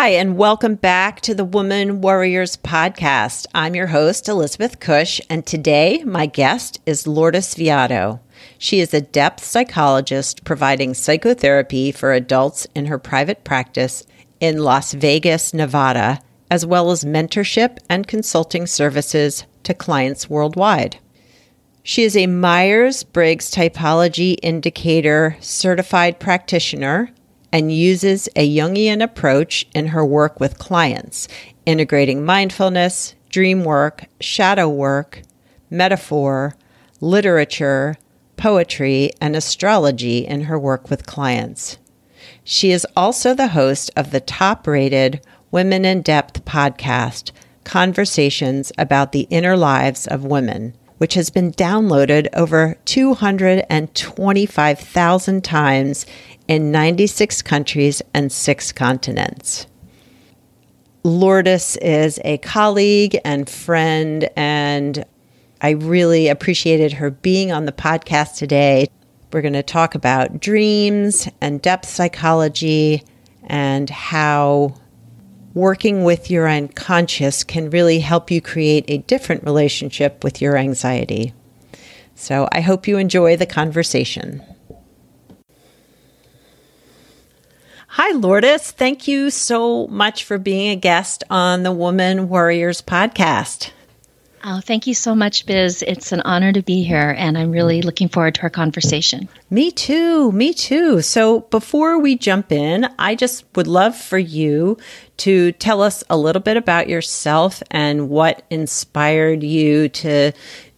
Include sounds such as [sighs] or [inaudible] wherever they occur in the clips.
Hi, and welcome back to the Woman Warriors podcast. I'm your host, Elizabeth Cush, and today my guest is Lourdes Viado. She is a depth psychologist providing psychotherapy for adults in her private practice in Las Vegas, Nevada, as well as mentorship and consulting services to clients worldwide. She is a Myers Briggs Typology Indicator certified practitioner and uses a Jungian approach in her work with clients, integrating mindfulness, dream work, shadow work, metaphor, literature, poetry, and astrology in her work with clients. She is also the host of the top rated Women in Depth podcast, Conversations about the Inner Lives of Women, which has been downloaded over 225,000 times in 96 countries and six continents. Lourdes is a colleague and friend, and I really appreciated her being on the podcast today. We're going to talk about dreams and depth psychology and how working with your unconscious can really help you create a different relationship with your anxiety. So I hope you enjoy the conversation. Hi, Lourdes. Thank you so much for being a guest on the Woman Warriors podcast. Oh, thank you so much, Biz. It's an honor to be here, and I'm really looking forward to our conversation. Me too. Me too. So, before we jump in, I just would love for you to tell us a little bit about yourself and what inspired you to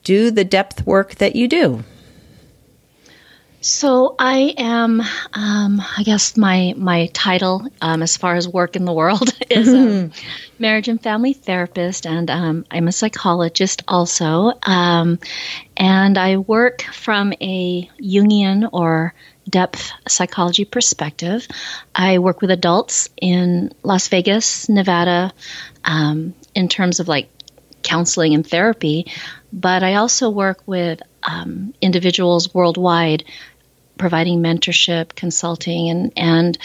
do the depth work that you do. So I am, um, I guess my my title um, as far as work in the world [laughs] is um, marriage and family therapist, and um, I'm a psychologist also, um, and I work from a Jungian or depth psychology perspective. I work with adults in Las Vegas, Nevada, um, in terms of like counseling and therapy, but I also work with um, individuals worldwide providing mentorship, consulting, and and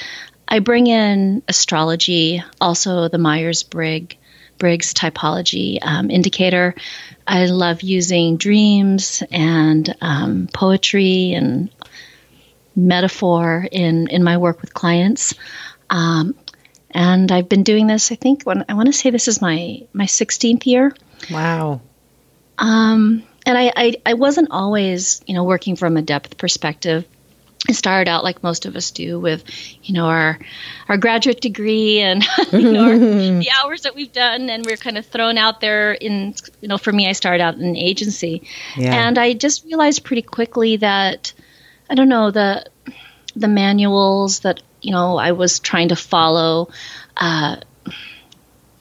I bring in astrology, also the Myers Briggs Briggs typology um, indicator. I love using dreams and um, poetry and metaphor in in my work with clients. Um, and I've been doing this. I think when I want to say this is my my 16th year. Wow. Um, and I, I, I wasn't always, you know, working from a depth perspective. I started out like most of us do with, you know, our our graduate degree and [laughs] you know our, [laughs] the hours that we've done, and we're kind of thrown out there. In you know, for me, I started out in an agency, yeah. and I just realized pretty quickly that I don't know the the manuals that you know I was trying to follow. Uh,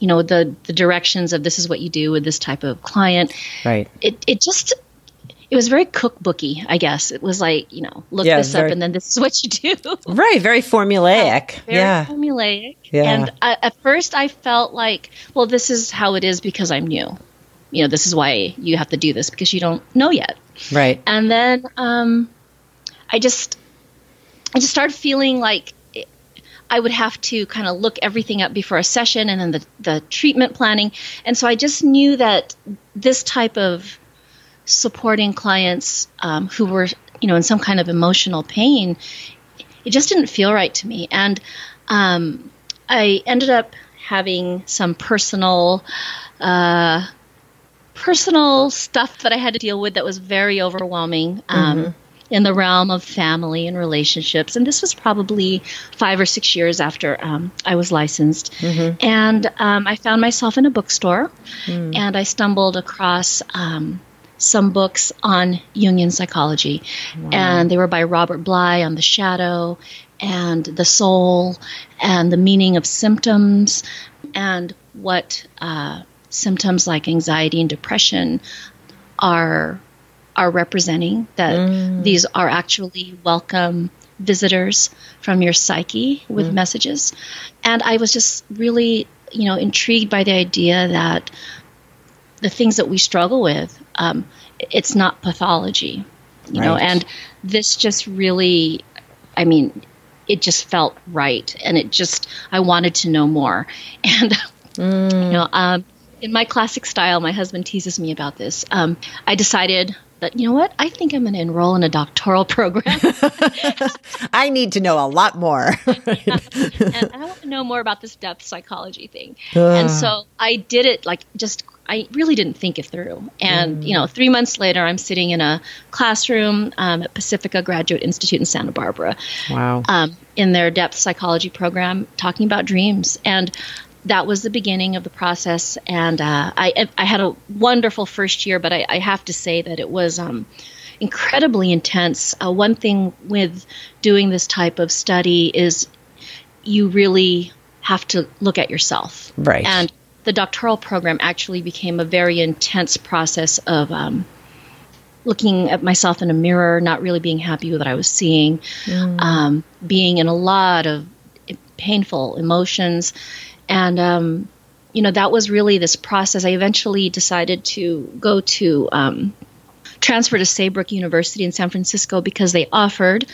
you know the the directions of this is what you do with this type of client. Right. It it just it was very cookbooky, I guess. It was like, you know, look yeah, this very, up and then this is what you do. [laughs] Right, very formulaic. Yeah, very yeah. formulaic. Yeah. And I, at first I felt like, well, this is how it is because I'm new. You know, this is why you have to do this because you don't know yet. Right. And then um, I just, I just started feeling like I would have to kind of look everything up before a session and then the, the treatment planning. And so I just knew that this type of supporting clients um, who were, you know, in some kind of emotional pain, it just didn't feel right to me. And um, I ended up having some personal, uh, personal stuff that I had to deal with that was very overwhelming. Um, mm-hmm. In the realm of family and relationships, and this was probably five or six years after um, I was licensed, mm-hmm. and um, I found myself in a bookstore, mm. and I stumbled across um, some books on Jungian psychology, wow. and they were by Robert Bly on the shadow, and the soul and the meaning of symptoms and what uh, symptoms like anxiety and depression are are representing that mm. these are actually welcome visitors from your psyche with mm. messages and i was just really you know intrigued by the idea that the things that we struggle with um, it's not pathology you right. know and this just really i mean it just felt right and it just i wanted to know more [laughs] and mm. you know um, in my classic style my husband teases me about this um, i decided that you know what i think i'm going to enroll in a doctoral [laughs] program [laughs] i need to know a lot more yeah. [laughs] and i want to know more about this depth psychology thing uh. and so i did it like just I really didn't think it through. And, mm. you know, three months later, I'm sitting in a classroom um, at Pacifica Graduate Institute in Santa Barbara. Wow. Um, in their depth psychology program, talking about dreams. And that was the beginning of the process. And uh, I, I had a wonderful first year, but I, I have to say that it was um, incredibly intense. Uh, one thing with doing this type of study is you really have to look at yourself. Right. And the doctoral program actually became a very intense process of um, looking at myself in a mirror, not really being happy with what I was seeing, mm. um, being in a lot of painful emotions. And, um, you know, that was really this process. I eventually decided to go to um, transfer to Saybrook University in San Francisco because they offered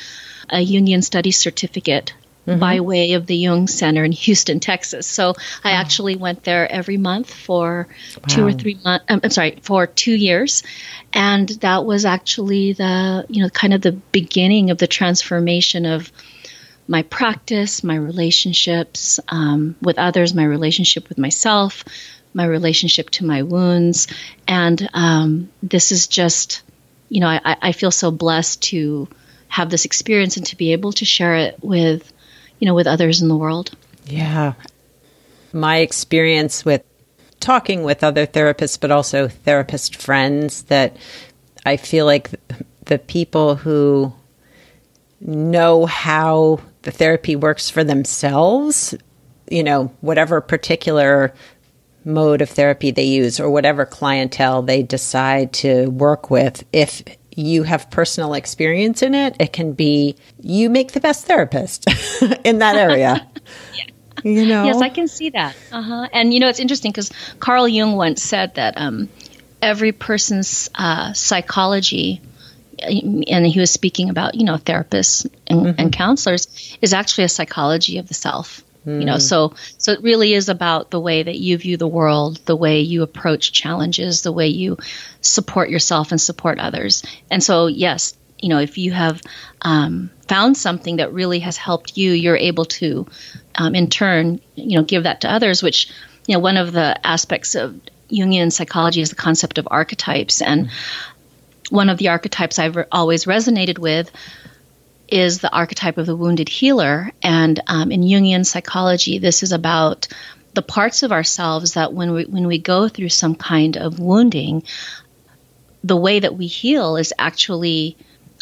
a Jungian Studies certificate mm-hmm. by way of the Jung Center in Houston, Texas. So I actually went there every month for wow. two or three months. Um, I'm sorry, for two years, and that was actually the you know kind of the beginning of the transformation of my practice, my relationships um, with others, my relationship with myself, my relationship to my wounds, and um, this is just you know I, I feel so blessed to have this experience and to be able to share it with you know, with others in the world. Yeah. My experience with talking with other therapists, but also therapist friends, that I feel like the people who know how the therapy works for themselves, you know, whatever particular mode of therapy they use or whatever clientele they decide to work with, if you have personal experience in it, it can be you make the best therapist [laughs] in that area. yeah. [laughs] You know? Yes, I can see that. Uh-huh. And you know, it's interesting because Carl Jung once said that um, every person's uh, psychology, and he was speaking about you know therapists and, mm-hmm. and counselors, is actually a psychology of the self. Mm. You know, hmm. so so it really is about the way that you view the world, the way you approach challenges, the way you support yourself and support others. And so, yes, you know, if you have um, found something that really has helped you, you're able to, um, in turn, you know, give that to others. Which, you know, one of the aspects of Jungian psychology is the concept of archetypes, and mm. One of the archetypes I've always resonated with is the archetype of the wounded healer. And um, in Jungian psychology, this is about the parts of ourselves that when we when we go through some kind of wounding, the way that we heal is actually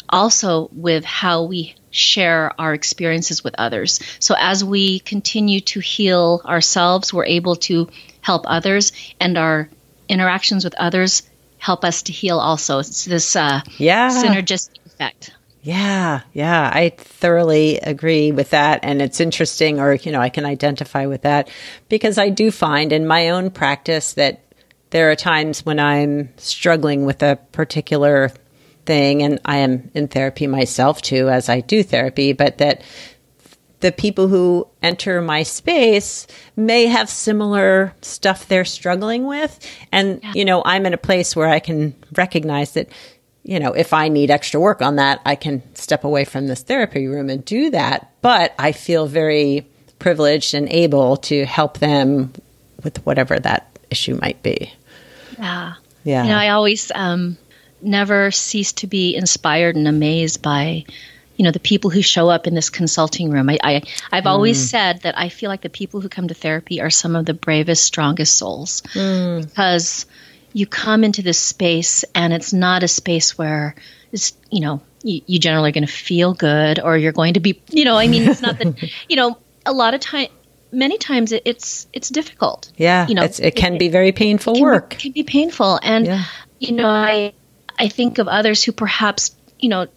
also with how we share our experiences with others. So as we continue to heal ourselves, we're able to help others, and our interactions with others help us to heal also. It's this uh, yeah. synergistic effect. Yeah, yeah, I thoroughly agree with that. And it's interesting, or, you know, I can identify with that because I do find in my own practice that there are times when I'm struggling with a particular thing, and I am in therapy myself too, as I do therapy, but that the people who enter my space may have similar stuff they're struggling with. And, yeah. you know, I'm in a place where I can recognize that you know, if I need extra work on that, I can step away from this therapy room and do that. But I feel very privileged and able to help them with whatever that issue might be. Yeah. Yeah. You know, I always um, never cease to be inspired and amazed by you know the people who show up in this consulting room. I, I have always mm. said that I feel like the people who come to therapy are some of the bravest, strongest souls mm. because you come into this space and it's not a space where it's you know you, you generally are going to feel good or you're going to be you know i mean it's not that [laughs] you know a lot of time many times it, it's it's difficult yeah you know it can it, be very painful can work be, can be painful and yeah. you know i i think of others who perhaps you know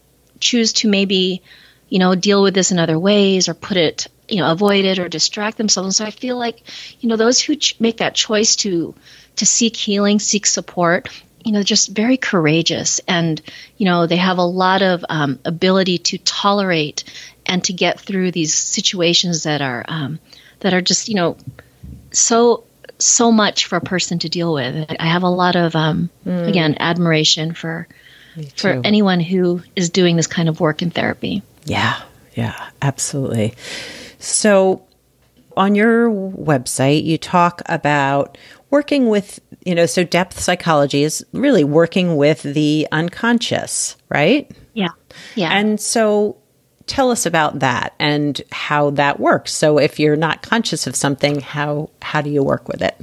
choose to maybe you know deal with this in other ways or put it you know avoid it or distract themselves And so i feel like you know those who ch- make that choice to to seek healing seek support you know just very courageous and you know they have a lot of um, ability to tolerate and to get through these situations that are um, that are just you know so so much for a person to deal with i have a lot of um, mm. again admiration for for anyone who is doing this kind of work in therapy yeah yeah absolutely so, on your website, you talk about working with, you know, so depth psychology is really working with the unconscious, right? Yeah. Yeah. And so, tell us about that and how that works. So, if you're not conscious of something, how how do you work with it?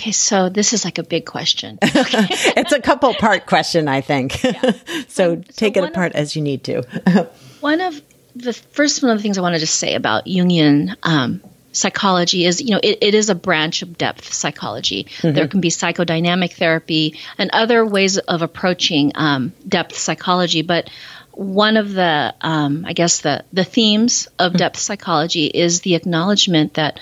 Okay, so this is like a big question. [laughs] it's a couple part question, I think. Yeah. [laughs] so, take it apart of, as you need to. [laughs] one of the first one of the things I wanted to say about Jungian um, psychology is, you know, it, it is a branch of depth psychology. Mm-hmm. There can be psychodynamic therapy and other ways of approaching um, depth psychology, but one of the, um, I guess, the the themes of mm-hmm. depth psychology is the acknowledgement that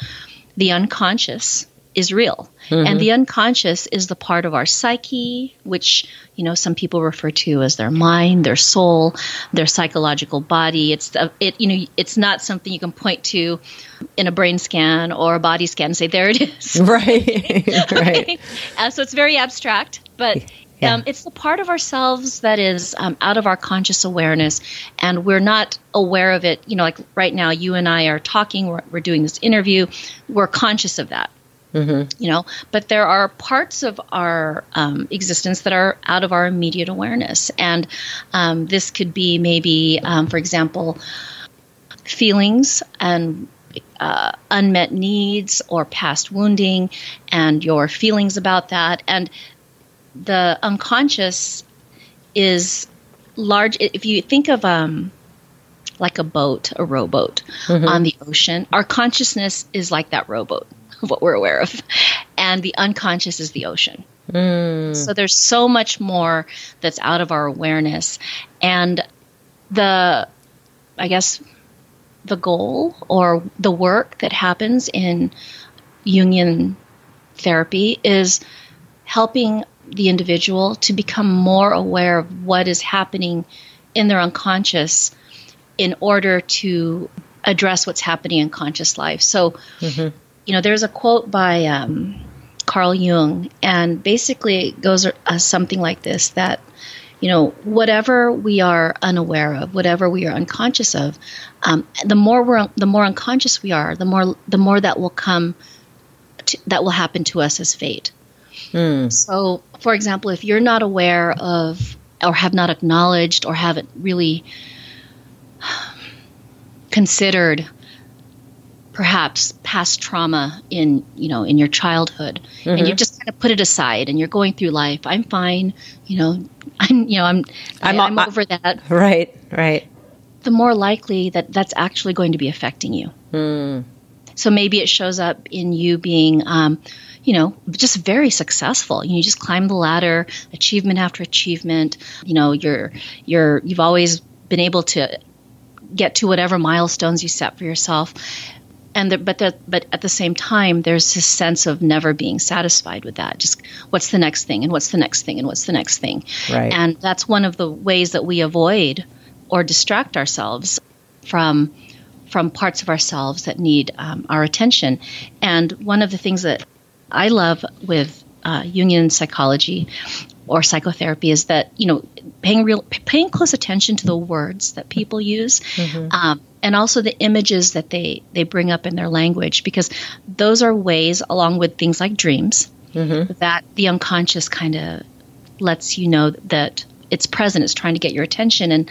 the unconscious is real. Mm-hmm. And the unconscious is the part of our psyche, which, you know, some people refer to as their mind, their soul, their psychological body. It's, the, it, you know, it's not something you can point to in a brain scan or a body scan and say, there it is. [laughs] Right. [laughs] right. [laughs] uh, so it's very abstract, but yeah. Um, it's the part of ourselves that is um, out of our conscious awareness, and we're not aware of it. You know, like right now, you and I are talking, we're, we're doing this interview, we're conscious of that. Mm-hmm. You know, but there are parts of our um, existence that are out of our immediate awareness, and um, this could be maybe, um, for example, feelings and uh, unmet needs or past wounding, and your feelings about that, and the unconscious is large. If you think of um, like a boat, a rowboat mm-hmm. on the ocean, our consciousness is like that rowboat [laughs] what we're aware of. And the unconscious is the ocean. Mm. So there's so much more that's out of our awareness. And the, I guess, the goal or the work that happens in Jungian therapy is helping the individual to become more aware of what is happening in their unconscious in order to address what's happening in conscious life. So, mm-hmm you know, there's a quote by um, Carl Jung, and basically it goes uh, something like this that, you know, whatever we are unaware of, whatever we are unconscious of, um, the more we're the more unconscious we are, the more the more that will come, to, that will happen to us as fate. Mm. So, for example, if you're not aware of or have not acknowledged or haven't really [sighs] considered perhaps past trauma in you know in your childhood. Mm-hmm. and you just kind of put it aside and you're going through life. I'm fine you know i'm you know i'm i'm, I, am over that. Right right. The more likely that that's actually going to be affecting you. Mm. so maybe it shows up in you being um, you know just very successful. You, know, you just climb the ladder achievement after achievement. You know you're you're you've always been able to get to whatever milestones you set for yourself and the, but the, but at the same time there's this sense of never being satisfied with that just what's the next thing and what's the next thing and what's the next thing right. and that's one of the ways that we avoid or distract ourselves from from parts of ourselves that need um, our attention and one of the things that i love with uh, Jungian psychology or psychotherapy is that you know paying real paying close attention to the words that people use mm-hmm. um, and also the images that they they bring up in their language because those are ways along with things like dreams mm-hmm. that the unconscious kind of lets you know that it's present it's trying to get your attention and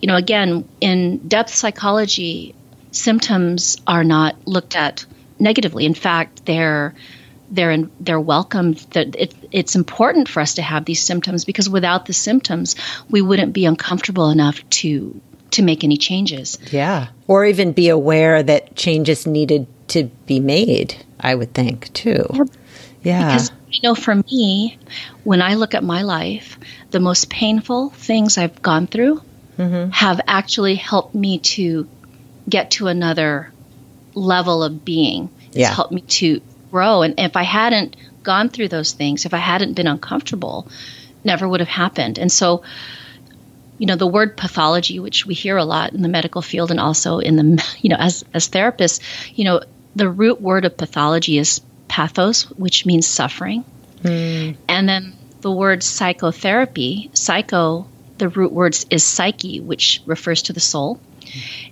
you know again in depth psychology symptoms are not looked at negatively in fact they're they're in, they're welcomed. That it, it's important for us to have these symptoms because without the symptoms, we wouldn't be uncomfortable enough to to make any changes. Yeah, or even be aware that changes needed to be made. I would think too. Yeah. yeah. Because you know, for me, when I look at my life, the most painful things I've gone through mm-hmm. have actually helped me to get to another level of being. It's yeah. helped me to grow. And if I hadn't gone through those things, if I hadn't been uncomfortable, never would have happened. And so, you know, the word pathology, which we hear a lot in the medical field and also in the, you know, as, as therapists, you know, the root word of pathology is pathos, which means suffering. Mm. And then the word psychotherapy, psycho, the root word is psyche, which refers to the soul.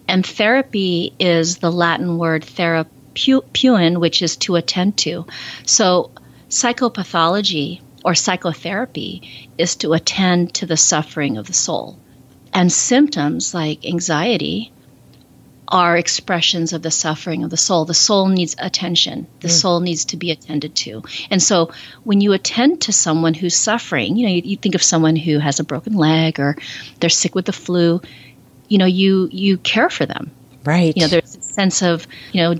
And therapy is the Latin word therapeun, which is to attend to. So psychopathology or psychotherapy is to attend to the suffering of the soul. And symptoms like anxiety are expressions of the suffering of the soul. The soul needs attention. The mm. soul needs to be attended to. And so when you attend to someone who's suffering, you know, you, you, think of someone who has a broken leg or they're sick with the flu, you know, you you care for them. Right. You know, there's a sense of, you know,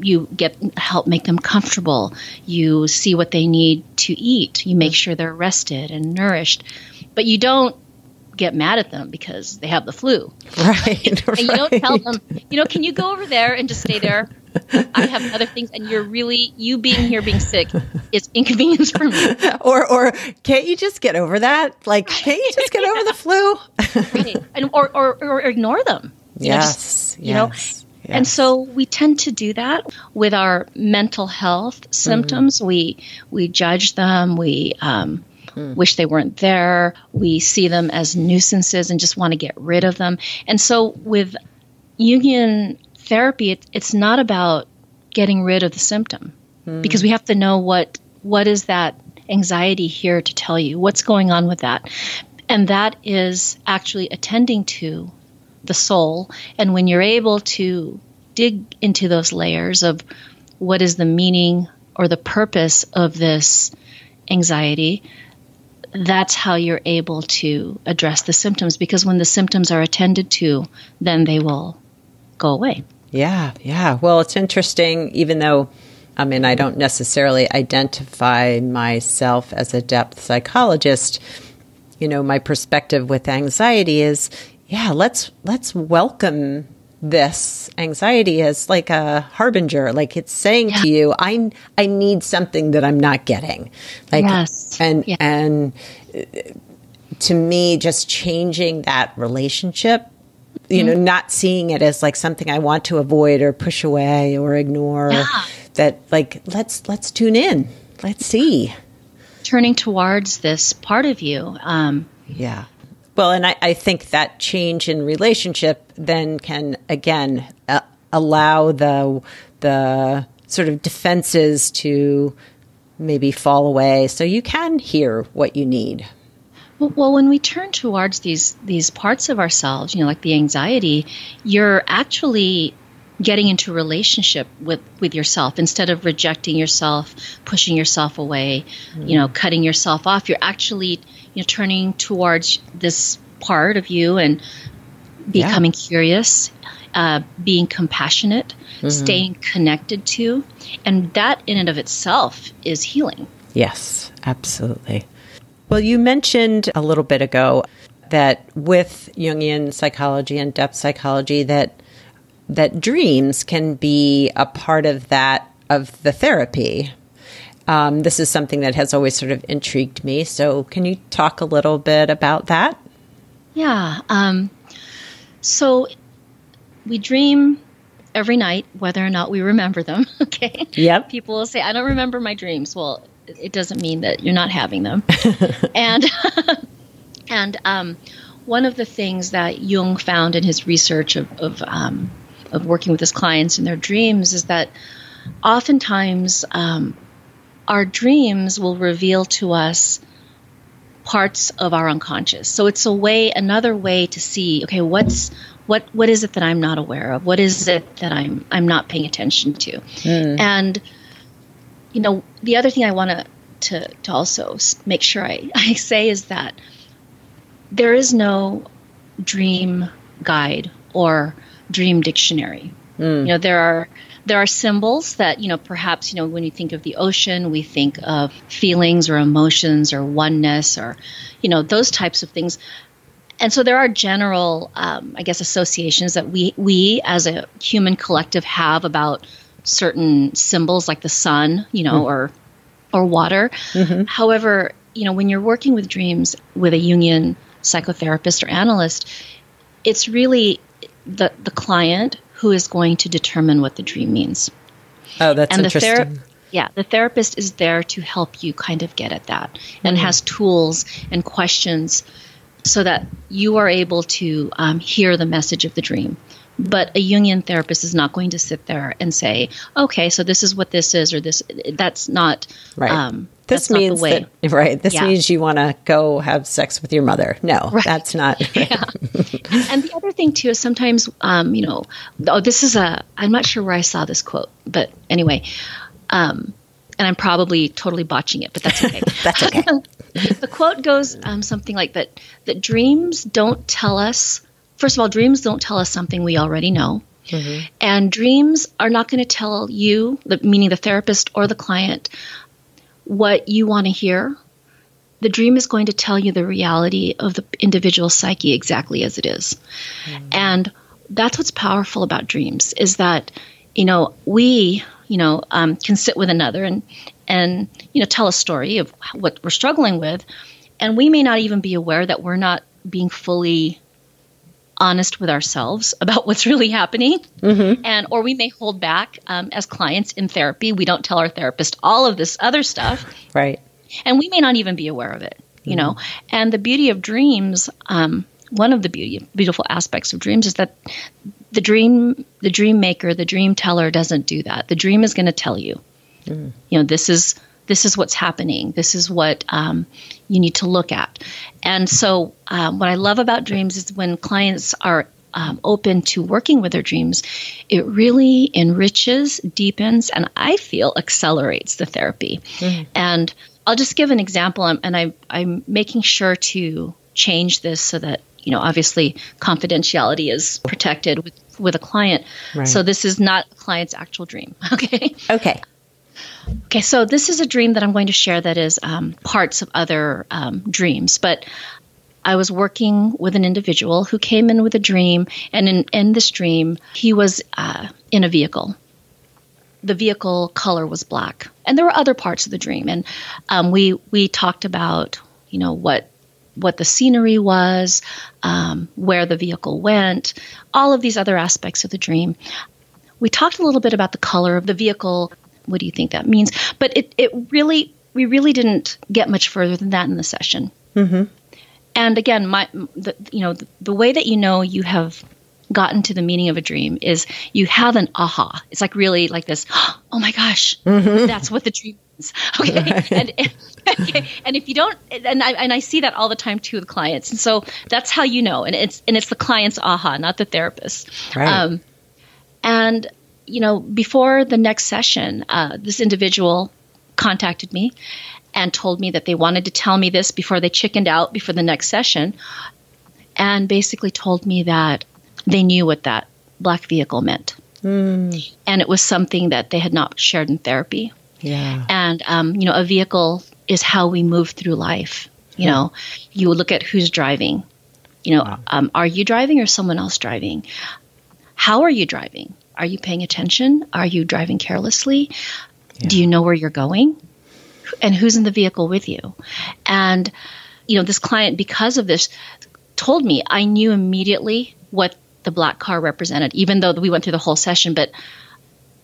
you get help make them comfortable. You see what they need to eat. You make sure they're rested and nourished. But you don't get mad at them because they have the flu. Right. and right. you don't tell them, you know, can you go over there and just stay there? I have other things, and you're really you being here being sick is inconvenience for me. [laughs] Or, or can't you just get over that? Like, can't you just get over the flu? [laughs] right. And or, or, or ignore them. You yes. Know, just, you yes. know. Yes. And so we tend to do that with our mental health symptoms. Mm-hmm. We we judge them. We um, mm. wish they weren't there. We see them as nuisances and just want to get rid of them. And so with Jungian therapy, it, it's not about getting rid of the symptom mm. because we have to know what what is that anxiety here to tell you what's going on with that and that is actually attending to the soul and when you're able to dig into those layers of what is the meaning or the purpose of this anxiety that's how you're able to address the symptoms because when the symptoms are attended to, then they will go away. Yeah, yeah. Well, it's interesting, even though, I mean, I don't necessarily identify myself as a depth psychologist. You know, my perspective with anxiety is, yeah, let's let's welcome this anxiety as like a harbinger like it's saying yeah. to you i i need something that i'm not getting like yes. and yeah. and uh, to me just changing that relationship you mm-hmm. know not seeing it as like something i want to avoid or push away or ignore yeah. that like let's let's tune in let's see turning towards this part of you um yeah well, and I, I think that change in relationship then can again uh, allow the the sort of defenses to maybe fall away, so you can hear what you need. Well, well, when we turn towards these these parts of ourselves, you know, like the anxiety, you're actually getting into relationship with with yourself instead of rejecting yourself, pushing yourself away, mm. you know, cutting yourself off. You're actually you know turning towards this part of you and becoming yeah. curious, uh, being compassionate, mm-hmm. staying connected to, and that in and of itself is healing. Yes, absolutely. Well, you mentioned a little bit ago that with Jungian psychology and depth psychology that that dreams can be a part of that of the therapy um, this is something that has always sort of intrigued me. So, can you talk a little bit about that? Yeah. Um, so, we dream every night, whether or not we remember them. [laughs] Okay. Yep. People will say, "I don't remember my dreams." Well, it doesn't mean that you're not having them. [laughs] and [laughs] and um, one of the things that Jung found in his research of of, um, of working with his clients in their dreams is that oftentimes um, our dreams will reveal to us parts of our unconscious. So it's a way, another way to see, okay, what's what what is it that I'm not aware of? What is it that I'm I'm not paying attention to? Mm. And you know, the other thing I want to to to also make sure I, [laughs] I say is that there is no dream guide or dream dictionary. Mm. You know, there are there are symbols that you know perhaps you know when you think of the ocean we think of feelings or emotions or oneness or you know those types of things and so there are general um, i guess associations that we we as a human collective have about certain symbols like the sun you know mm. or or water mm-hmm. however you know when you're working with dreams with a Jungian psychotherapist or analyst it's really the the client who is going to determine what the dream means. Oh, that's and interesting. The thera- yeah, the therapist is there to help you kind of get at that and mm-hmm. has tools and questions so that you are able to um, hear the message of the dream. But a Jungian therapist is not going to sit there and say, "Okay, so this is what this is," or "this." That's not right. Um, this means that right. This yeah. means you want to go have sex with your mother. No, right. that's not. Right. [laughs] Yeah. [laughs] and the other thing too is sometimes, um, you know, oh, this is a. I'm not sure where I saw this quote, but anyway, um, and I'm probably totally botching it, but that's okay. [laughs] that's okay. the quote goes um, something like that: that dreams don't tell us first of all, dreams don't tell us something we already know. Mm-hmm. And dreams are not going to tell you, the, meaning the therapist or the client, what you want to hear. The dream is going to tell you the reality of the individual psyche exactly as it is. Mm-hmm. And that's what's powerful about dreams is that, you know, we, you know, um, can sit with another and, and, you know, tell a story of what we're struggling with. And we may not even be aware that we're not being fully honest with ourselves about [laughs] what's really happening. Mm-hmm. and or we may hold back um, as clients in therapy. We don't tell our therapist all of this other stuff. [sighs] Right. And we may not even be aware of it you mm-hmm. know and the beauty of dreams um, one of the beauty beautiful aspects of dreams is that the dream the dream maker the dream teller doesn't do that. The dream is going to tell you. Mm-hmm. you know this is this is what's happening. This is what um, you need to look at. And so, um, what I love about dreams is when clients are um, open to working with their dreams, it really enriches, deepens, and I feel accelerates the therapy. Mm. And I'll just give an example, and I, I'm making sure to change this so that you know obviously confidentiality is protected with with a client. Right. So this is not a client's actual dream. [laughs] Okay. Okay. Okay, so this is a dream that I'm going to share that is um, parts of other um, dreams, but I was working with an individual who came in with a dream, and in, in this dream, he was uh, in a vehicle. The vehicle color was black, and there were other parts of the dream, and um, we we talked about you know what what the scenery was, um, where the vehicle went, all of these other aspects of the dream. We talked a little bit about the color of the vehicle what do you think that means? But it, it really, we really didn't get much further than that in the session. Mm-hmm. And again, my, the, you know, the, the way that you know you have gotten to the meaning of a dream is you have an aha. It's like really like this, [gasps] oh my gosh, mm-hmm. that's what the dream is. [laughs] Okay. Right. [laughs] And, okay. [laughs] and if you don't, and I, and I see that all the time too with clients. And so that's how you know. And it's, and it's the client's aha, not the therapist. Right. Um, and you know, before the next session, uh, this individual contacted me and told me that they wanted to tell me this before they chickened out before the next session, and basically told me that they knew what that black vehicle meant. Mm. And it was something that they had not shared in therapy. Yeah. And, um, you know, a vehicle is how we move through life. You yeah. know, you look at who's driving. You know, wow. um, are you driving or someone else driving? How are you driving? Are you paying attention? Are you driving carelessly? Yeah. Do you know where you're going? And who's in the vehicle with you? And, you know, this client, because of this, told me I knew immediately what the black car represented, even though we went through the whole session, but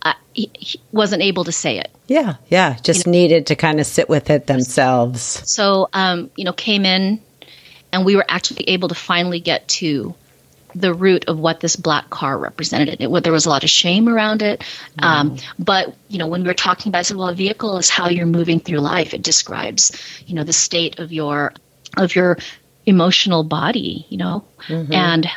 I, he, he wasn't able to say it. Yeah, yeah, just you know? needed to kind of sit with it themselves. So, um, you know, came in and we were actually able to finally get to the root of what this black car represented. It, there was a lot of shame around it. Um, but, you know, when we were talking about, I said, well, a vehicle is how you're moving through life. It describes, you know, the state of your, of your emotional body, you know, mm-hmm. and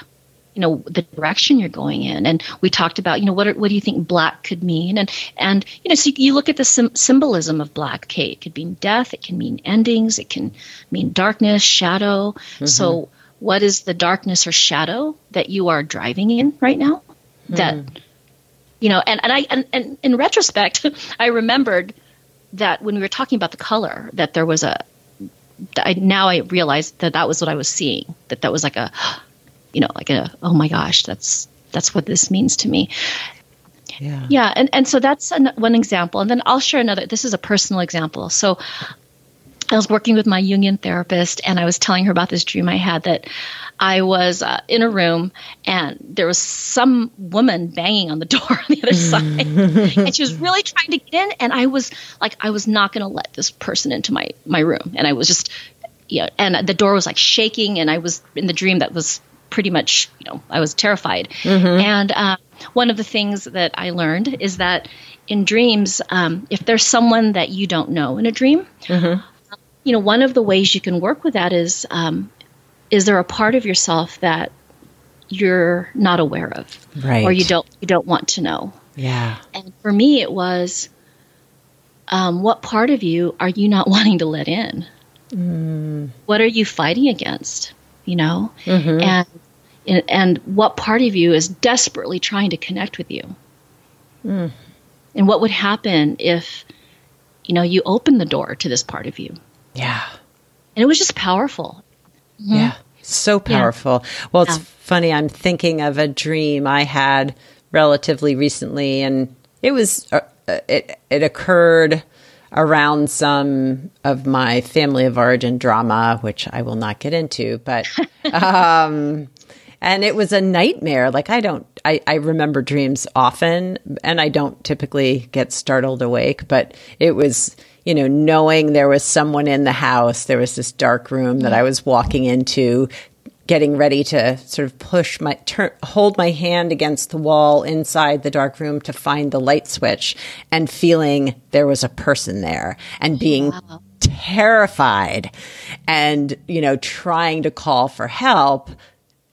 you know the direction you're going in and we talked about you know what are, what do you think black could mean and and you know so you look at the sim- symbolism of black okay it could mean death it can mean endings it can mean darkness shadow mm-hmm. so what is the darkness or shadow that you are driving in right now mm. that you know and, and i and, and in retrospect [laughs] i remembered that when we were talking about the color that there was a I, now i realized that that was what i was seeing that that was like a [gasps] you know, like a, oh my gosh, that's that's what this means to me. Yeah. Yeah, and and so that's an, one example, and then I'll share another. This is a personal example. So I was working with my Jungian therapist, and I was telling her about this dream I had that I was uh, in a room and there was some woman banging on the [laughs] door on the other side, [laughs] and she was really trying to get in, and I was like, I was not going to let this person into my my room, and I was just, yeah, and the door was like shaking, and I was in the dream that was pretty much, you know, I was terrified. Mm-hmm. And uh, one of the things that I learned is that in dreams, um, if there's someone that you don't know in a dream, mm-hmm. You know, one of the ways you can work with that is um, is there a part of yourself that you're not aware of, right. or you don't you don't want to know? Yeah. And for me, it was, um, what part of you are you not [laughs] wanting to let in? Mm. What are you fighting against? You know, mm-hmm. and and what part of you is desperately trying to connect with you mm. and what would happen if you know you open the door to this part of you yeah and it was just powerful mm-hmm. yeah so powerful yeah. well it's yeah. funny i'm thinking of a dream i had relatively recently and it was uh, it it occurred around some of my family of origin drama, which I will not get into, but [laughs] um, and it was a nightmare. Like I don't, I, I remember dreams often, and I don't typically get startled awake, but it was, you know, knowing there was someone in the house. There was this dark room that I was walking into, getting ready to sort of push my turn, hold my hand against the wall inside the dark room to find the light switch, and feeling there was a person there, and being. Wow. Terrified and, you know, trying to call for help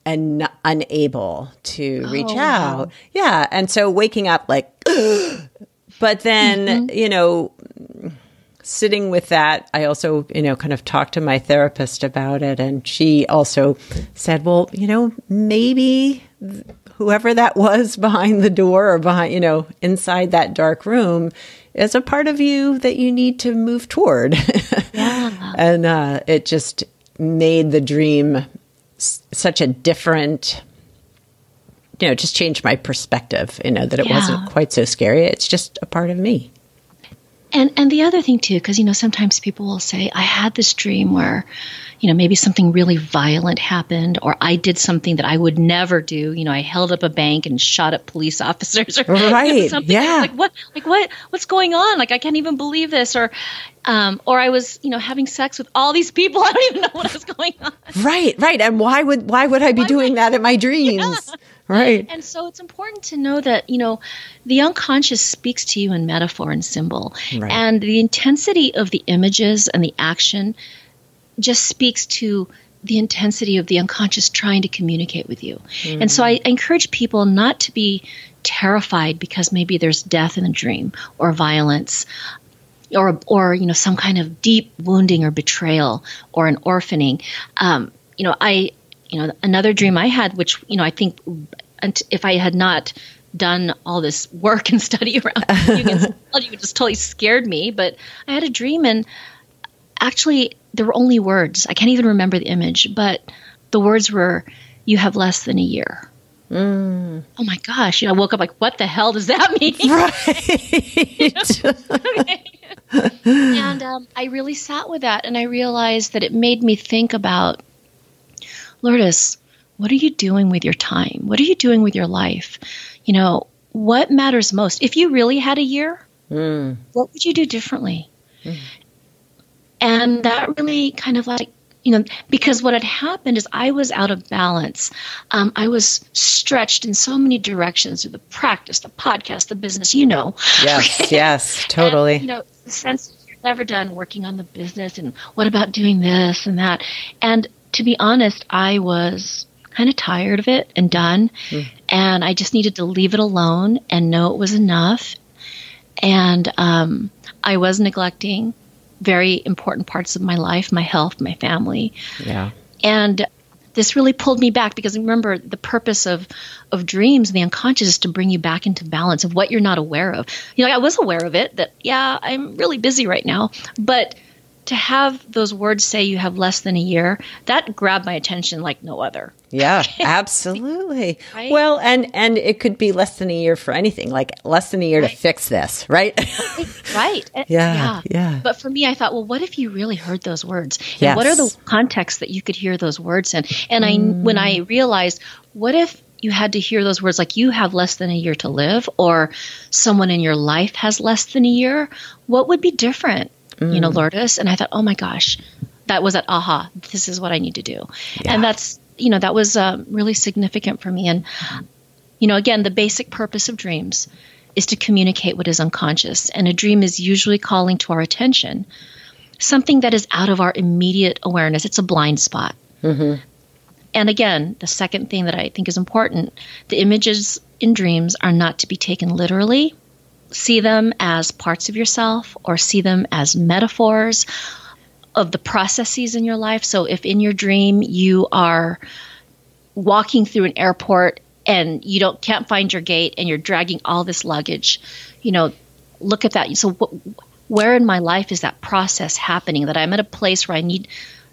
and n- unable to reach oh, out. Wow. Yeah. And so waking up like, [gasps] but then, mm-hmm. you know, sitting with that, I also, you know, kind of talked to my therapist about it. And she also said, well, you know, maybe whoever that was [laughs] behind the door or behind, you know, inside that dark room is a part of you that you need to move toward. [laughs] Yeah. and uh, it just made the dream such a different you know just changed my perspective you know that it yeah. wasn't quite so scary it's just a part of me and and the other thing too because you know sometimes people will say i had this dream where you know maybe something really violent happened or i did something that i would never do you know i held up a bank and shot at police [laughs] officers or right something yeah like what like what what's going on like i can't even believe this or um, or I was, you know, having sex with all these people. [laughs] I don't even know what was going on. Right, right. And why would why would I be why doing would, that in my [laughs] dreams? Yeah. Right. And so it's important to know that, you know, the unconscious speaks to you in metaphor and symbol. Right. And the intensity of the images and the action just speaks to the intensity of the unconscious trying to communicate with you. Mm. And so I, I encourage people not to be terrified because maybe there's death in a dream or violence or or you know some kind of deep wounding or betrayal or an orphaning. Um, you know, I you know another dream I had, which you know I think if I had not done all this work and [laughs] study around [laughs] Jungian psychology, it just totally scared me. But I had a dream, and actually there were only words. I can't even remember the image, but the words were, "You have less than a year." Mm. Oh my gosh! You know, I woke up like, "What the hell does that mean?" [laughs] Right. and um, I really sat with that, and I realized that it made me think about, Lourdes, what are you doing with your time? What are you doing with your life? You know, what matters most? If you really had a year, mm. what would you do differently? Mm. And that really kind of like you know, because what had happened is I was out of balance. Um, I was stretched in so many directions through the practice, the podcast, the business, you know. Yes, [laughs] okay? yes, totally. And, you know, the sense you're never done working on the business and what about doing this and that. And to be honest, I was kind of tired of it and done. Mm. And I just needed to leave it alone and know it was enough. And um, I was neglecting very important parts of my life, my health, my family. Yeah. And this really pulled me back because remember the purpose of of dreams the unconscious is to bring you back into balance of what you're not aware of you know i was aware of it that yeah i'm really busy right now but to have those words say you have less than a year, that grabbed my attention like no other. Yeah, [laughs] absolutely. right? Well, and and it could be less than a year for anything, like less than a year right. to fix this, right? right. [laughs] yeah, yeah, yeah. But for me, I thought, well, what if you really heard those words? And yes. what are the contexts that you could hear those words in? And I, mm. when I realized, what if you had to hear those words like you have less than a year to live or someone in your life has less than a year what would be different mm. you know, mm. Lourdes. And I thought, oh my gosh, that was at aha, this is what I need to do. Yeah. And that's, you know, that was uh, really significant for me. And, you know, again, the basic purpose of dreams is to communicate what is unconscious. And a dream is usually calling to our attention something that is out of our immediate awareness. It's a blind spot. Mm-hmm. And again, the second thing that I think is important the images in dreams are not to be taken literally see them as parts of yourself or see them as metaphors of the processes in your life. So if in your dream you are walking through an airport and you don't can't find your gate and you're dragging all this luggage, you know, look at that. So where in my life is that process happening that I'm at a place where I need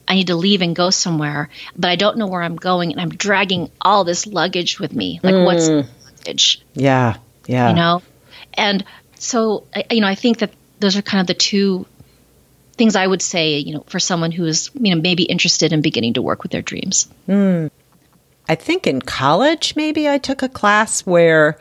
I need to leave and go somewhere, but I don't know where I'm going and I'm dragging all this luggage with me. Like mm. what's luggage? Yeah. Yeah. You know? And so, you know, I think that those are kind of the two things I would say, you know, for someone who is, you know, maybe interested in beginning to work with their dreams. Mm. I think in college, maybe I took a class where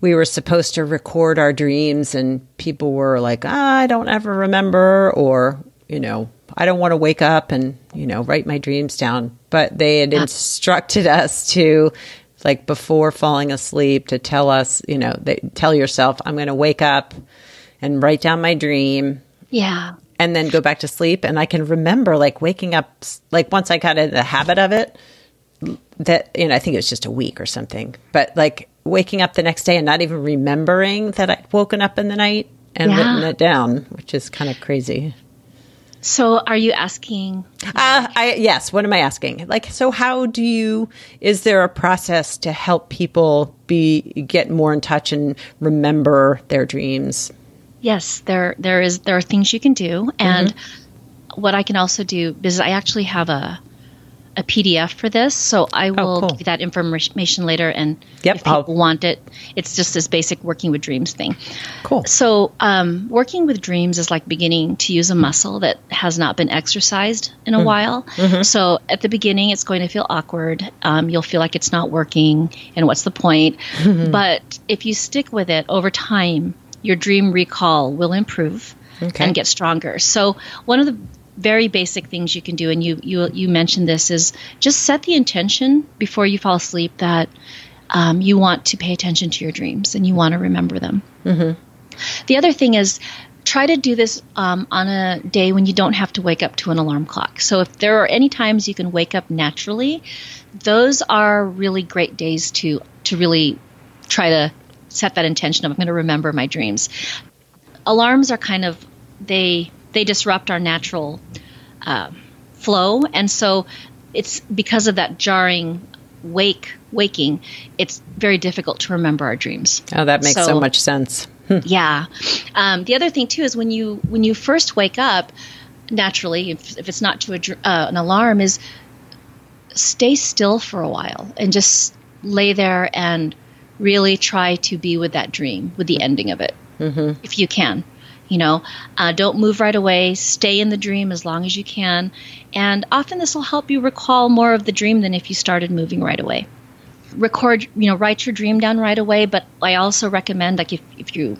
we were supposed to record our dreams, and people were like, oh, I don't ever remember, or, you know, I don't want to wake up and, you know, write my dreams down. But they had instructed us to like before falling asleep to tell us, you know, they tell yourself, I'm going to wake up and write down my dream. Yeah. And then go back to sleep. And I can remember like waking up, like once I got in the habit of it, that, you know, I think it was just a week or something, but like waking up the next day and not even remembering that I'd woken up in the night and yeah. written it down, which is kind of crazy. So, are you asking? Uh, I, yes. What am I asking? Like, so how do you? Is there a process to help people be get more in touch and remember their dreams? Yes, there there is there are things you can do, and mm-hmm. what I can also do is I actually have a a PDF for this, so I oh, will oh, cool. give you that information later. And yep, if people I'll... want it, it's just this basic working with dreams thing. Cool. So, um, working with dreams is like beginning to use a muscle that has not been exercised in a mm. while. Mm-hmm. So, at the beginning, it's going to feel awkward. Um, you'll feel like it's not working, and what's the point? Mm-hmm. But if you stick with it over time, your dream recall will improve. Okay. and get stronger. So one of the very basic things you can do, and you you you mentioned this is just set the intention before you fall asleep that um, you want to pay attention to your dreams and you want to remember them. Mm-hmm. The other thing is try to do this um, on a day when you don't have to wake up to an alarm clock. So if there are any times you can wake up naturally, those are really great days to to really try to set that intention of I'm going to remember my dreams. Alarms are kind of they they disrupt our natural uh, flow, and so it's because of that jarring wake waking. It's very difficult to remember our dreams. Oh, that makes so, so much sense. [laughs] Yeah. Um, the other thing too is when you when you first wake up, naturally, if, if it's not to a, uh, an alarm, is stay still for a while and just lay there and really try to be with that dream, with the ending of it, mm-hmm. if you can you know uh, don't move right away. Stay in the dream as long as you can. And often this will help you recall more of the dream than if you started moving right away. Record you know write your dream down right away but i also recommend like if, if you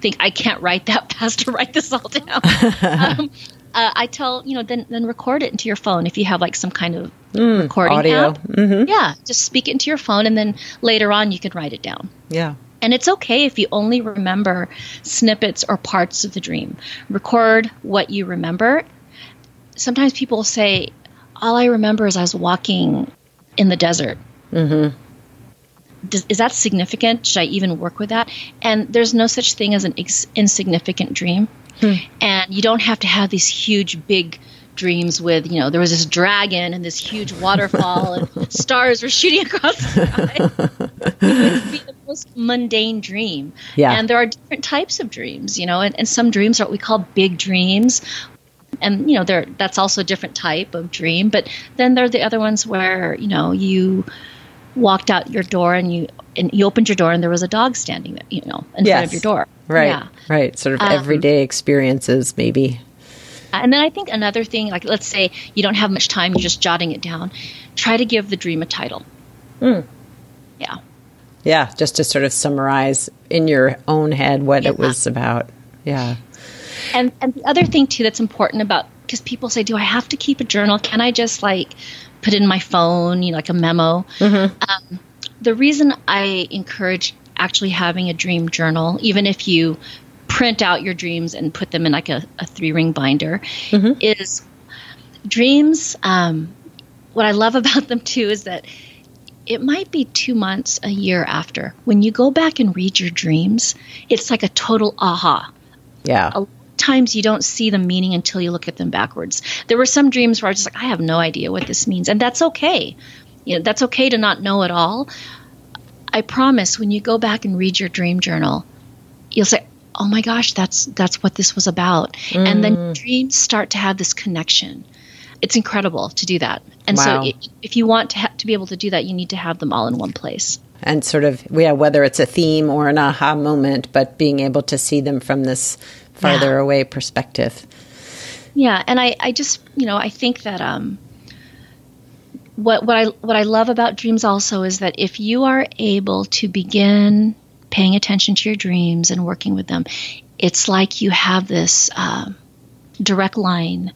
think i can't write that fast to write this all down. [laughs] Um, uh, i tell you know then then record it into your phone if you have like some kind of mm, recording audio. app. Mm-hmm. yeah just speak it into your phone and then later on you can write it down. Yeah and it's okay if you only remember snippets or parts of the dream. Record what you remember. Sometimes people say, All I remember is I was walking in the desert. Mm-hmm. Does, is that significant? Should I even work with that? And there's no such thing as an ex- insignificant dream. Hmm. And you don't have to have these huge, big dreams with, you know, there was this dragon and this huge waterfall and [laughs] stars were shooting across the sky. [laughs] it could be the most mundane dream. Yeah. And there are different types of dreams, you know, and, and some dreams are what we call big dreams. And, you know, there that's also a different type of dream. But then there are the other ones where, you know, you walked out your door and you and you opened your door and there was a dog standing there, you know, in yes. front of your door. Right. Yeah. Right. Sort of um, everyday experiences maybe. And then I think another thing, like let's say you don't have much time, you're just jotting it down. Try to give the dream a title. Mm. Yeah. Yeah, just to sort of summarize in your own head what yeah. it was about. Yeah. And and the other thing too that's important about because people say, do I have to keep a journal? Can I just like put in my phone, you know, like a memo? Mm-hmm. Um, the reason I encourage actually having a dream journal, even if you print out your dreams and put them in like a, a three ring binder, mm-hmm. is dreams. Um, what I love [laughs] about them too is that it might be two months, a year after. When you go back and read your dreams, it's like a total aha. Yeah. A times you don't see the meaning until you look at them backwards. There were some dreams where I was just like, I have no idea what this means. And that's okay. You know, that's okay to not know at all. I promise when you go back and read your dream journal, you'll say, "Oh my gosh, that's that's what this was about." Mm. And then mm. dreams start to have this connection. It's incredible to do that. And wow. so if you want to ha- to be able to do that, you need to have them all in one place. And sort of yeah, whether it's a theme or an aha moment, but being able to see them from this farther yeah. away perspective. Yeah, and I, I just you know I think that um, what what I what I love about dreams also is that if you are able to begin paying attention to your dreams and working with them, it's like you have this uh, direct line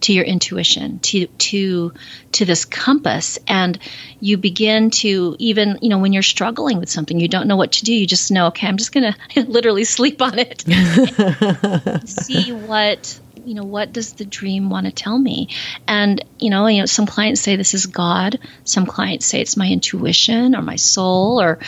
to your intuition to to to this compass. And you begin to even you know when you're struggling with something you don't know what to do. You just know okay i'm just going [laughs] to literally sleep on it. [laughs] See what you know what does the dream want to tell me? And you know you know some clients say this is god. Some clients say it's my intuition or my soul or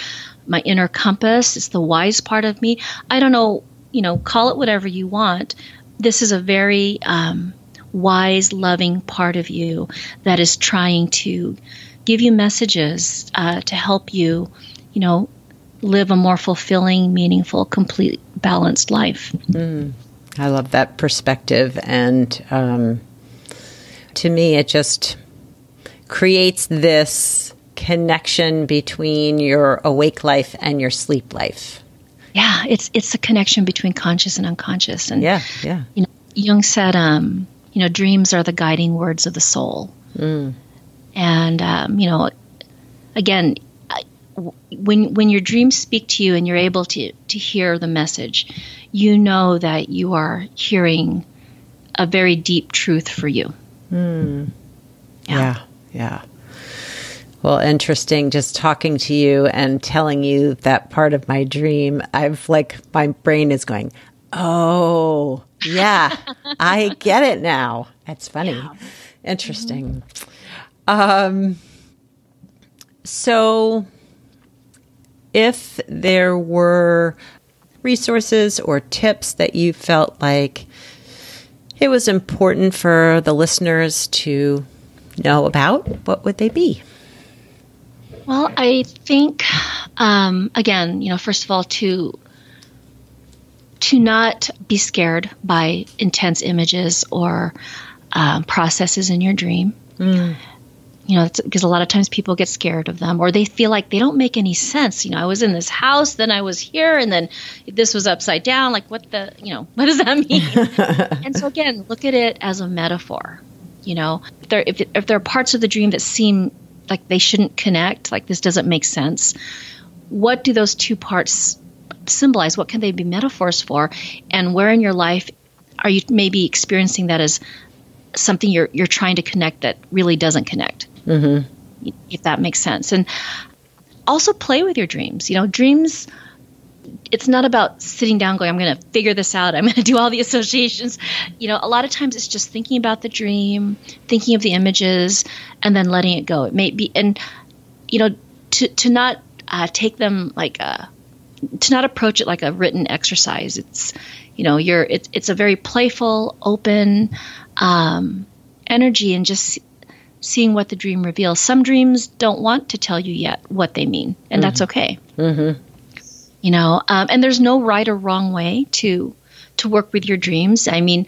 my inner compass. It's the wise part of me. I don't know you know call it whatever you want. This is a very um, wise loving part of you that is trying to give you messages uh, to help you you know live a more fulfilling meaningful complete balanced life mm. I love that perspective. And um, to me, it just creates this connection between your awake life and your sleep life. Yeah, it's it's a connection between conscious and unconscious. And yeah, yeah. You know, Jung said, um, you know, dreams are the guiding words of the soul. Mm. And um, you know, again, when when your dreams speak to you and you're able to to hear the message, you know that you are hearing a very deep truth for you. Mm. Yeah. yeah, yeah. Well, interesting just talking to you and telling you that part of my dream. I've like, my brain is going, oh, yeah, I [laughs] get it now. That's funny. Yeah. Interesting. Mm-hmm. Um, so, if there were resources or tips that you felt like it was important for the listeners to know about, what would they be? Well, I think, um, again, you know, first of all, to to not be scared by intense images or um, processes in your dream. Mm you know, because a lot of times people get scared of them or they feel like they don't make any sense. You know, I was in this house, then I was here, and then this was upside down. Like, what the, you know, [laughs] what does that mean? [laughs] and so, again, look at it as a metaphor. You know, if there, if, if there are parts of the dream that seem like they shouldn't connect, like this doesn't make sense, what do those two parts symbolize? What can they be metaphors for? And where in your life are you maybe experiencing that as something you're you're trying to connect that really doesn't connect? mm-hmm. if that makes sense. And also play with your dreams. You know, dreams it's not about sitting down going i'm going to figure this out i'm [laughs] going to do all the associations you know a lot of times it's just thinking about the dream thinking of the images and then letting it go it may be and you know to to not uh, take them like a to not approach it like a written exercise. It's you know you're it's it's a very playful open um, energy and just seeing what the dream reveals. Some dreams don't want to tell you yet what they mean and mm-hmm. that's okay. Mm-hmm. You know um, and there's no right or wrong way to to work with your dreams. I mean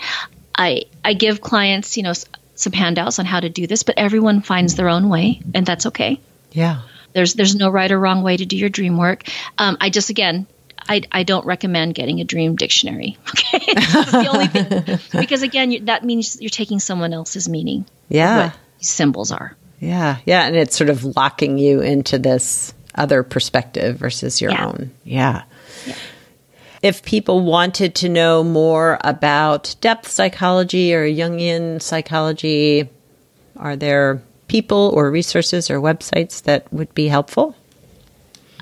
i i give clients you know some handouts on how to do this but everyone finds their own way and that's okay. Yeah there's there's no right or wrong way to do your dream work um, i just again I, I don't recommend getting a dream dictionary. [laughs] Okay, the only thing [laughs] because again you, that means you're taking someone else's meaning. Yeah, symbols are. Yeah, yeah, and it's sort of locking you into this other perspective versus your yeah. own. Yeah. yeah. If people wanted to know more about depth psychology or Jungian psychology, are there people or resources or websites that would be helpful?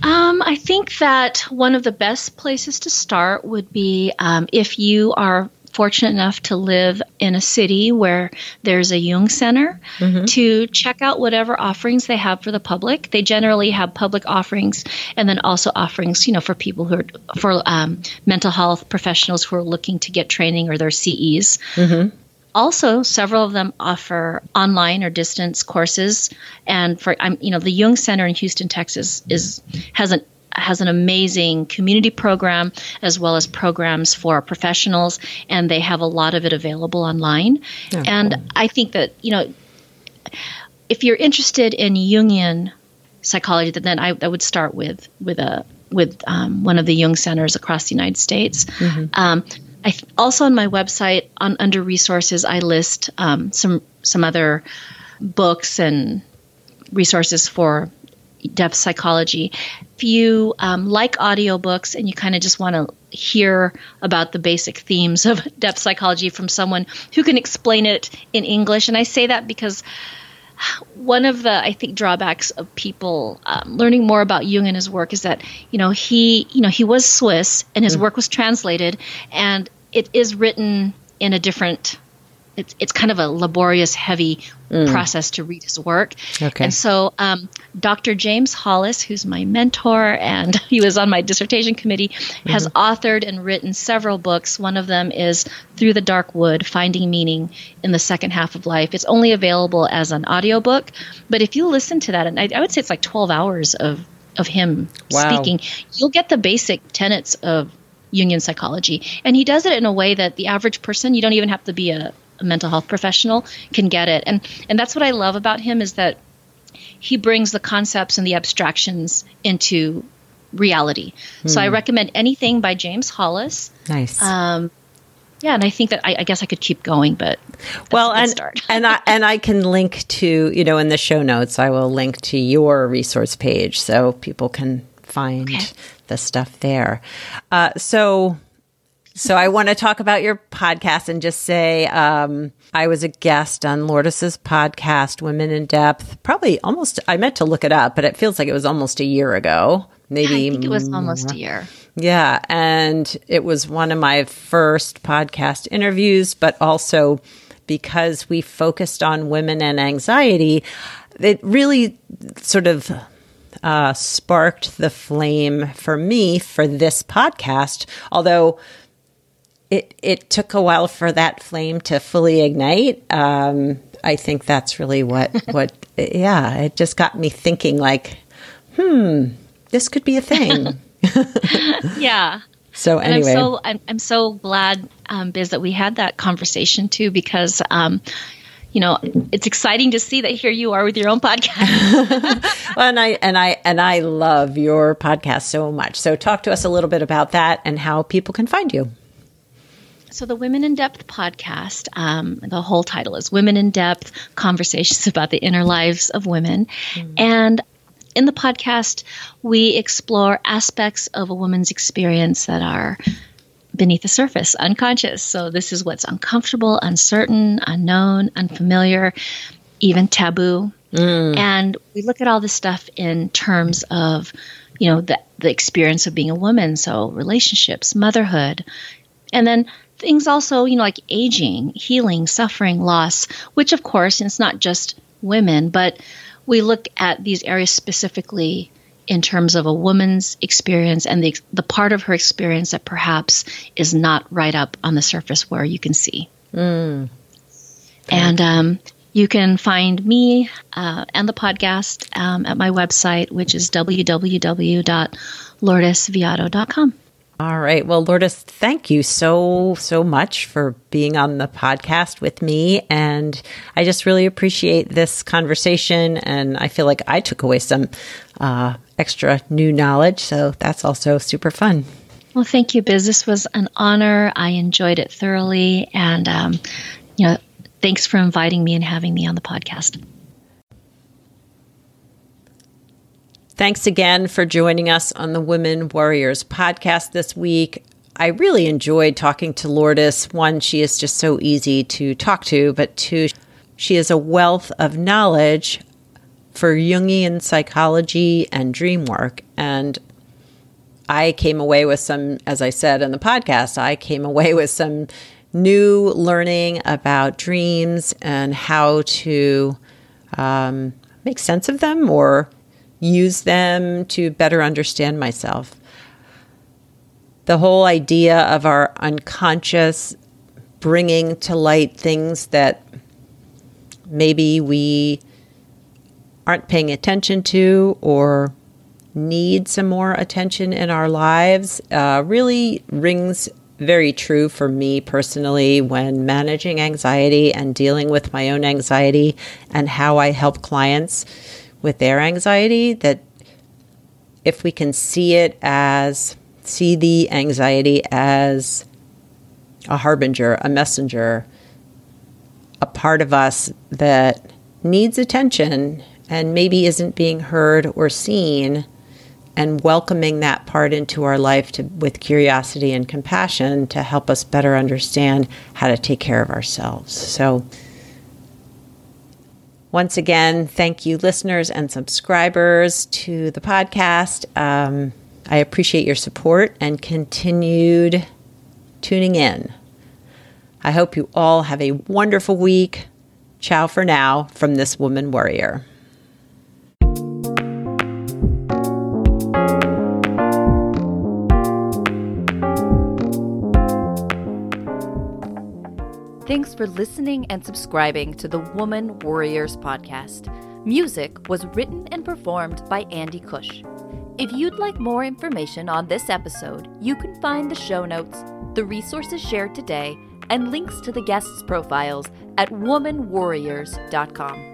Um, I think that one of the best places to start would be um, if you are fortunate enough to live in a city where there's a Jung Center mm-hmm. to check out whatever offerings they have for the public. They generally have public offerings and then also offerings, you know, for people who are for um, mental health professionals who are looking to get training or their CEs. Mm-hmm. Also, several of them offer online or distance courses, and for I'm, you know, the Jung Center in Houston, Texas, is has an has an amazing community program as well as programs for professionals, and they have a lot of it available online. And. I think that you know, if you're interested in Jungian psychology, then I, I would start with with a with um, one of the Jung centers across the United States. Mm-hmm. Um, I also on my website on under resources I list um, some some other books and resources for depth psychology. If you um, like audiobooks and you kind of just want to hear about the basic themes of [laughs] depth psychology from someone who can explain it in English, and I say that because one of the I think drawbacks of people um, learning more about Jung and his work is that you know he you know he was Swiss and his mm. work was translated and it is written in a different it's it's kind of a laborious, heavy mm. process to read his work. Okay. And so, um, Dr. James Hollis, who's my mentor and [laughs] he was on my dissertation committee, mm-hmm. has authored and written several books. One of them is Through the Dark Wood: Finding Meaning in the Second Half of Life. It's only available as an audiobook, but if you listen to that, and I, I would say it's like 12 hours of of him wow. speaking, you'll get the basic tenets of Jungian psychology. And he does it in a way that the average person, you don't even have to be a, a mental health professional can get it. And and that's what I love about him is that he brings the concepts and the abstractions into reality. Hmm. So I hmm. recommend anything by James Hollis. Nice. Um, yeah, and I think that I, I, guess I could keep going, but well, and [laughs] and I and I can link to you know in the show notes I will link to your resource page so people can find okay. the stuff there. Uh, so so I want to talk about your podcast and just say um, I was a guest on Lourdes's podcast, Women in Depth. Probably almost. I meant to look it up, but it feels like it was almost a year ago. Maybe I think it was almost a year. Yeah, and it was one of my first podcast interviews, but also because we focused on women and anxiety, it really sort of uh, sparked the flame for me for this podcast. Although it it took a while for that flame to fully ignite. Um, I think that's really what [laughs] what yeah. It just got me thinking like, hmm, this could be a thing. [laughs] [laughs] yeah. So anyway, and I'm so I'm, I'm so glad, um, Biz, that we had that conversation too, because um, you know it's exciting to see that here you are with your own podcast. well, and I and I and I love your podcast so much. So talk to us a little bit about that and how people can find you. So, the Women in Depth podcast, um, the whole title is Women in Depth Conversations about the Inner Lives of Women. Mm. And in the podcast, we explore aspects of a woman's experience that are beneath the surface, unconscious. So, this is what's uncomfortable, uncertain, unknown, unfamiliar, even taboo. Mm. And we look at all this stuff in terms of you know, the, the experience of being a woman. So relationships, motherhood, and then things also, you know, like aging, healing, suffering, loss, which of course, it's not just women, but we look at these areas specifically in terms of a woman's experience and the, the part of her experience that perhaps is not right up on the surface where you can see. Mm. And um, you can find me uh, and the podcast um, at my website, which is www.lourdesviado.com. All right. Well, Lourdes, thank you so, so much for being on the podcast with me. And I just really appreciate this conversation. And I feel like I took away some uh, extra new knowledge. So that's also super fun. Well, thank you, Biz. This was an honor. I enjoyed it thoroughly. And, um, you know, thanks for inviting me and having me on the podcast. Thanks again for joining us on the Women Warriors podcast this week. I really enjoyed talking to Lourdes. One, she is just so easy to talk to, but two, she is a wealth of knowledge for Jungian psychology and dream work. And I came away with some, as I said in the podcast, I came away [laughs] with some new learning about dreams and how to um, make sense of them or use them to better understand myself. The whole idea of our unconscious bringing to light things that maybe we aren't paying attention to or need some more attention in our lives uh, really rings very true for me personally when managing anxiety and dealing with my own anxiety and how I help clients with their anxiety that if we can see it as see the anxiety as a harbinger, a messenger, a part of us that needs attention and maybe isn't being heard or seen and welcoming that part into our life to, with curiosity and compassion to help us better understand how to take care of ourselves. So once again, thank you, listeners and subscribers to the podcast. Um, I appreciate your support and continued tuning in. I hope you all have a wonderful week. Ciao for now from this woman warrior. Thanks for listening and subscribing to the Woman Warriors podcast. Music was written and performed by Andy Cush. If you'd like more information on this episode, you can find the show notes, the resources shared today, and links to the guests' profiles at womanwarriors.com.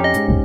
Thank you.